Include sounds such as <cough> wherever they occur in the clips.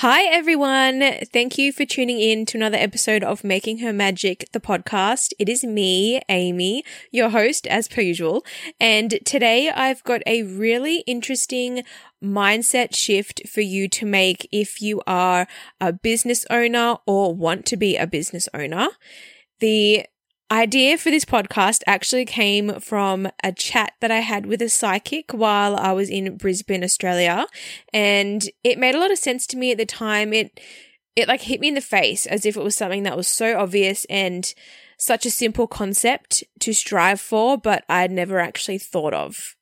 Hi, everyone. Thank you for tuning in to another episode of Making Her Magic, the podcast. It is me, Amy, your host, as per usual. And today I've got a really interesting mindset shift for you to make if you are a business owner or want to be a business owner. The idea for this podcast actually came from a chat that I had with a psychic while I was in Brisbane, Australia, and it made a lot of sense to me at the time. It it like hit me in the face as if it was something that was so obvious and such a simple concept to strive for, but I'd never actually thought of.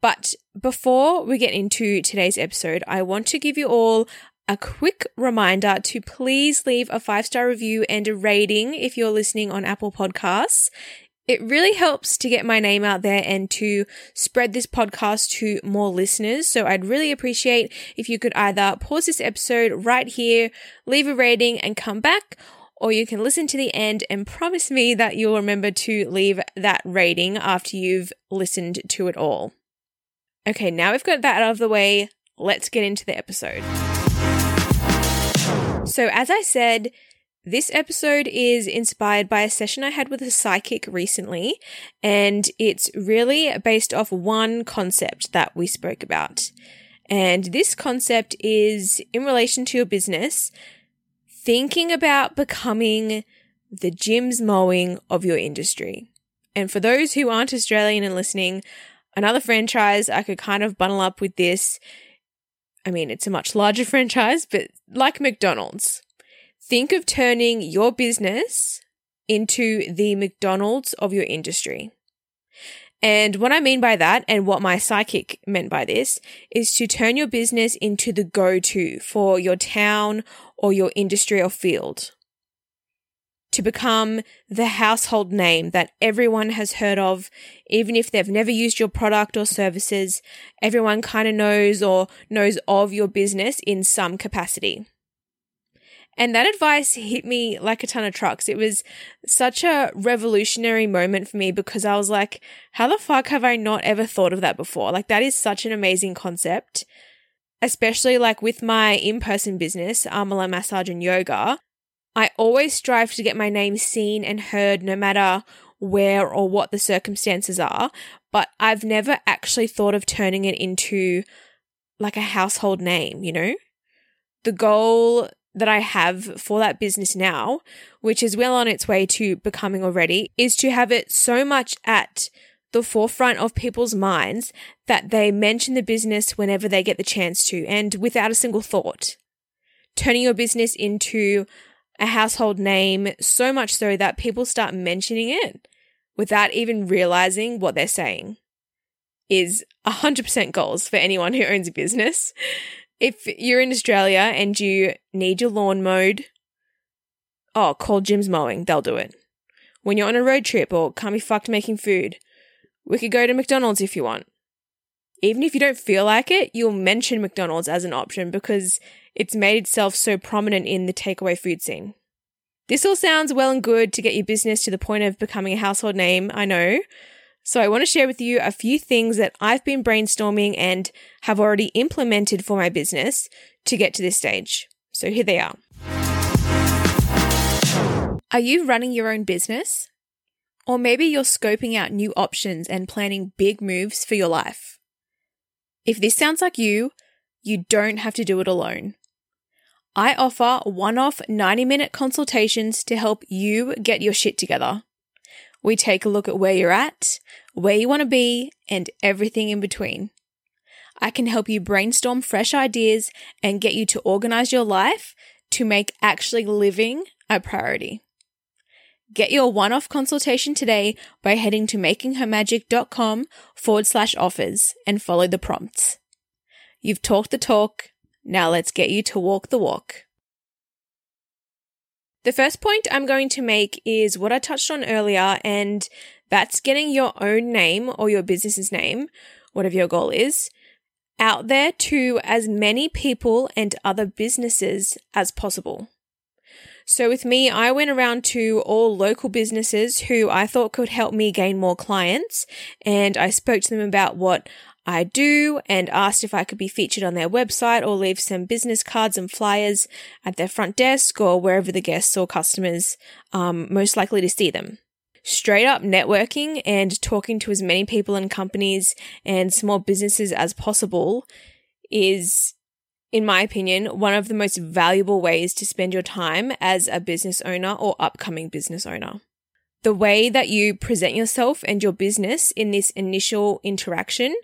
But before we get into today's episode, I want to give you all a quick reminder to please leave a five star review and a rating if you're listening on Apple Podcasts. It really helps to get my name out there and to spread this podcast to more listeners. So I'd really appreciate if you could either pause this episode right here, leave a rating and come back, or you can listen to the end and promise me that you'll remember to leave that rating after you've listened to it all. Okay, now we've got that out of the way, let's get into the episode. So, as I said, this episode is inspired by a session I had with a psychic recently, and it's really based off one concept that we spoke about. And this concept is in relation to your business, thinking about becoming the Jim's mowing of your industry. And for those who aren't Australian and listening, another franchise I could kind of bundle up with this I mean, it's a much larger <laughs> franchise, but like McDonald's, think of turning your business into the McDonald's of your industry. And what I mean by that, and what my psychic meant by this, is to turn your business into the go to for your town or your industry or field to become the household name that everyone has heard of, even if they've never used your product or services. Everyone kind of knows or knows of your business in some capacity. And that advice hit me like a ton of trucks. It was such a revolutionary moment for me because I was like, how the fuck have I not ever thought of that before? Like, that is such an amazing concept, especially like with my in person business, Amala Massage and Yoga. I always strive to get my name seen and heard no matter where or what the circumstances are, but I've never actually thought of turning it into like a household name, you know? The goal that I have for that business now, which is well on its way to becoming already, is to have it so much at the forefront of people's minds that they mention the business whenever they get the chance to and without a single thought. Turning your business into a household name so much so that people start mentioning it without even realizing what they're saying is 100% goals for anyone who owns a business. If you're in Australia and you need your lawn mowed, oh, call Jim's Mowing, they'll do it. When you're on a road trip or can't be fucked making food, we could go to McDonald's if you want. Even if you don't feel like it, you'll mention McDonald's as an option because it's made itself so prominent in the takeaway food scene. This all sounds well and good to get your business to the point of becoming a household name, I know. So I want to share with you a few things that I've been brainstorming and have already implemented for my business to get to this stage. So here they are. Are you running your own business? Or maybe you're scoping out new options and planning big moves for your life. If this sounds like you, you don't have to do it alone. I offer one off 90 minute consultations to help you get your shit together. We take a look at where you're at, where you want to be, and everything in between. I can help you brainstorm fresh ideas and get you to organize your life to make actually living a priority. Get your one off consultation today by heading to makinghermagic.com forward slash offers and follow the prompts. You've talked the talk. Now let's get you to walk the walk. The first point I'm going to make is what I touched on earlier, and that's getting your own name or your business's name, whatever your goal is, out there to as many people and other businesses as possible. So with me, I went around to all local businesses who I thought could help me gain more clients and I spoke to them about what I do and asked if I could be featured on their website or leave some business cards and flyers at their front desk or wherever the guests or customers um, most likely to see them. Straight up networking and talking to as many people and companies and small businesses as possible is in my opinion, one of the most valuable ways to spend your time as a business owner or upcoming business owner. The way that you present yourself and your business in this initial interaction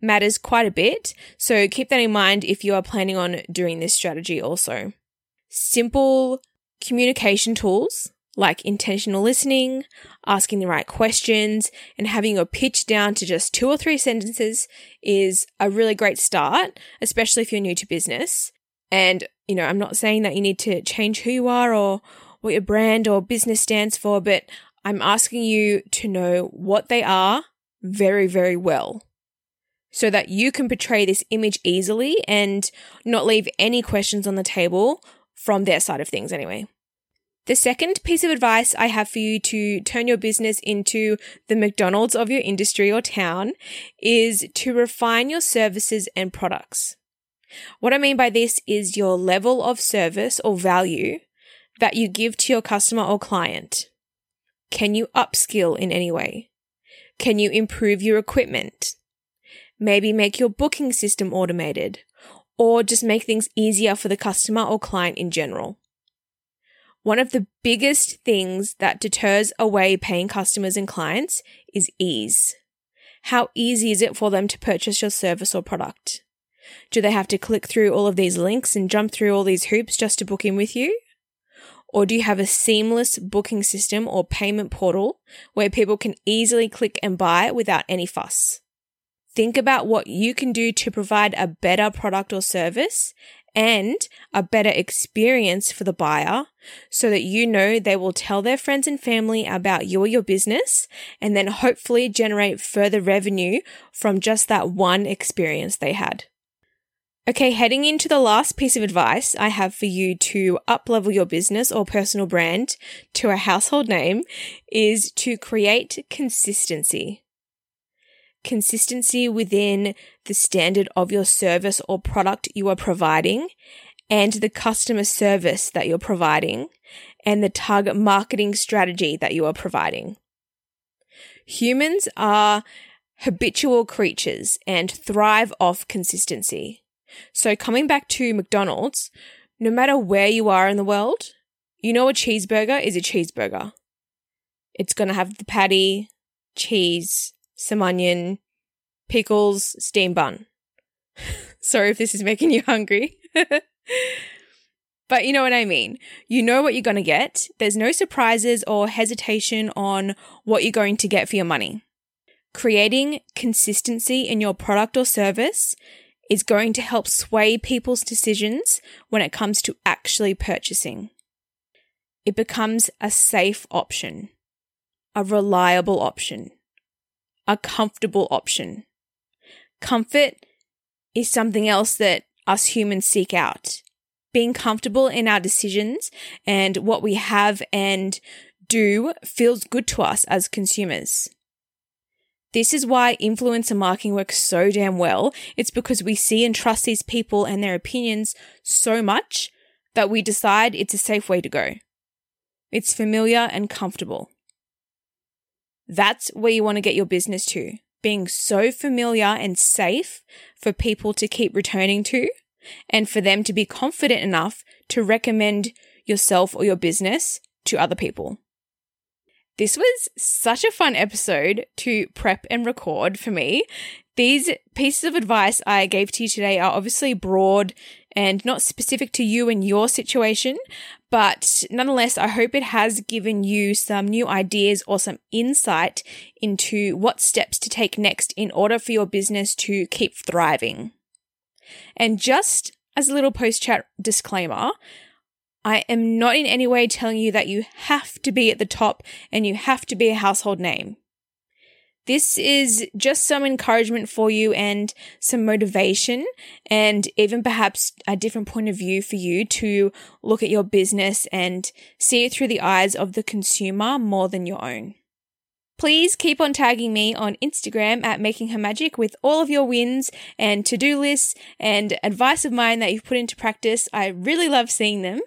matters quite a bit. So keep that in mind if you are planning on doing this strategy also. Simple communication tools like intentional listening, asking the right questions, and having your pitch down to just two or three sentences is a really great start, especially if you're new to business. And, you know, I'm not saying that you need to change who you are or what your brand or business stands for, but I'm asking you to know what they are very, very well so that you can portray this image easily and not leave any questions on the table from their side of things anyway. The second piece of advice I have for you to turn your business into the McDonald's of your industry or town is to refine your services and products. What I mean by this is your level of service or value that you give to your customer or client. Can you upskill in any way? Can you improve your equipment? Maybe make your booking system automated or just make things easier for the customer or client in general. One of the biggest things that deters away paying customers and clients is ease. How easy is it for them to purchase your service or product? Do they have to click through all of these links and jump through all these hoops just to book in with you? Or do you have a seamless booking system or payment portal where people can easily click and buy without any fuss? Think about what you can do to provide a better product or service and a better experience for the buyer so that you know they will tell their friends and family about you or your business and then hopefully generate further revenue from just that one experience they had. Okay, heading into the last piece of advice I have for you to uplevel your business or personal brand to a household name is to create consistency consistency within the standard of your service or product you are providing and the customer service that you're providing and the target marketing strategy that you are providing. Humans are habitual creatures and thrive off consistency. So coming back to McDonald's, no matter where you are in the world, you know a cheeseburger is a cheeseburger. It's going to have the patty, cheese, some onion, pickles, steam bun. <laughs> Sorry if this is making you hungry. <laughs> but you know what I mean. You know what you're going to get. There's no surprises or hesitation on what you're going to get for your money. Creating consistency in your product or service is going to help sway people's decisions when it comes to actually purchasing. It becomes a safe option, a reliable option a comfortable option. Comfort is something else that us humans seek out. Being comfortable in our decisions and what we have and do feels good to us as consumers. This is why influencer marketing works so damn well. It's because we see and trust these people and their opinions so much that we decide it's a safe way to go. It's familiar and comfortable. That's where you want to get your business to. Being so familiar and safe for people to keep returning to and for them to be confident enough to recommend yourself or your business to other people. This was such a fun episode to prep and record for me. These pieces of advice I gave to you today are obviously broad and not specific to you and your situation, but nonetheless, I hope it has given you some new ideas or some insight into what steps to take next in order for your business to keep thriving. And just as a little post chat disclaimer, I am not in any way telling you that you have to be at the top and you have to be a household name. This is just some encouragement for you and some motivation, and even perhaps a different point of view for you to look at your business and see it through the eyes of the consumer more than your own. Please keep on tagging me on Instagram at Making Her Magic with all of your wins and to do lists and advice of mine that you've put into practice. I really love seeing them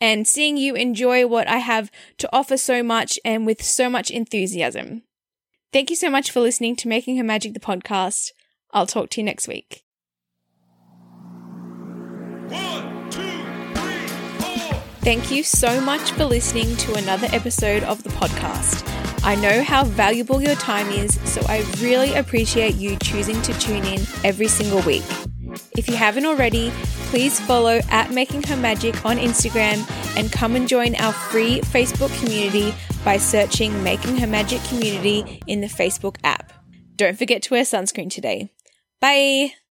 and seeing you enjoy what I have to offer so much and with so much enthusiasm. Thank you so much for listening to Making Her Magic, the podcast. I'll talk to you next week. One, two, three, four. Thank you so much for listening to another episode of the podcast. I know how valuable your time is, so I really appreciate you choosing to tune in every single week. If you haven't already, please follow at Making Her Magic on Instagram and come and join our free Facebook community by searching Making Her Magic Community in the Facebook app. Don't forget to wear sunscreen today. Bye!